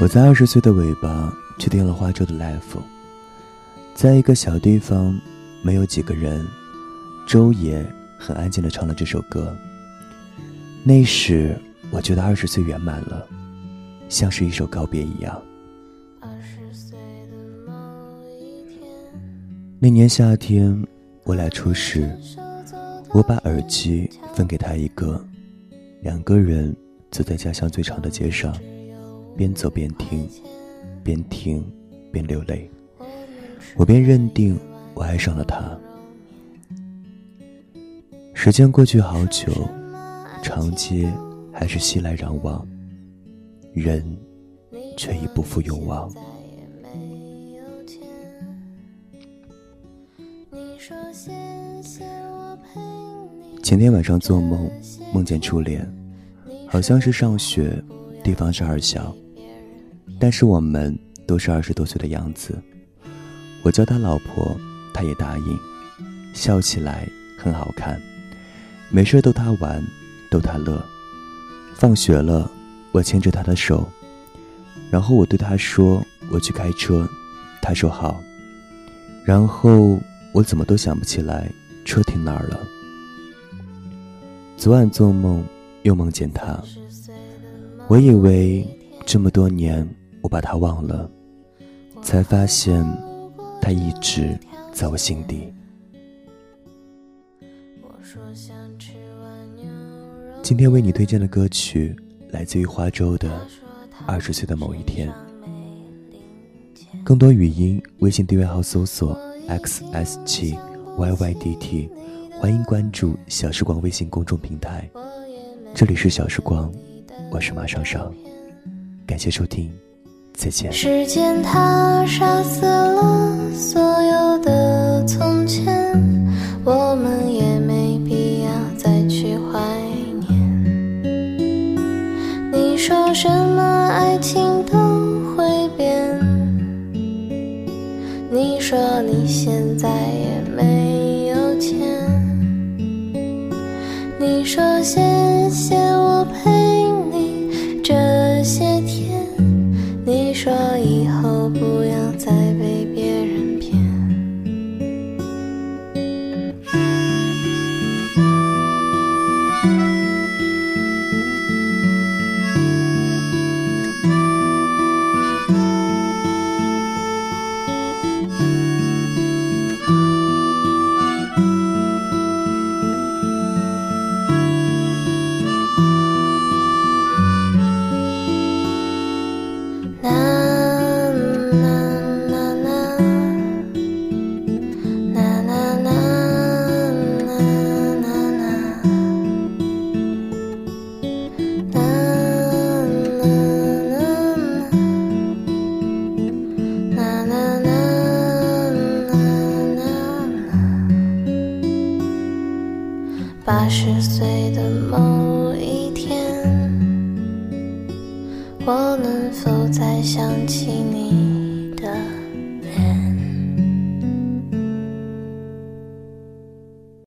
我在二十岁的尾巴确定了花粥的 life，在一个小地方，没有几个人，周也很安静的唱了这首歌。那时我觉得二十岁圆满了，像是一首告别一样。那年夏天，我俩初识，我把耳机分给他一个，两个人走在家乡最长的街上。边走边听，边听边流泪，我便认定我爱上了他。时间过去好久，长街还是熙来攘往，人却已不复勇往。前天晚上做梦，梦见初恋，好像是上学，地方是二小。但是我们都是二十多岁的样子，我叫他老婆，他也答应，笑起来很好看，没事逗他玩，逗他乐。放学了，我牵着他的手，然后我对他说：“我去开车。”他说好。然后我怎么都想不起来车停哪儿了。昨晚做梦又梦见他，我以为这么多年。我把他忘了，才发现他一直在我心底。今天为你推荐的歌曲来自于花粥的《二十岁的某一天》。更多语音，微信订阅号搜索 xs 七 yydt，欢迎关注小时光微信公众平台。这里是小时光，我是马上上，感谢收听。再见时间它杀死了所有的从前，我们也没必要再去怀念。你说什么爱情都会变，你说你现在也十岁的某一天，我能否再想起你？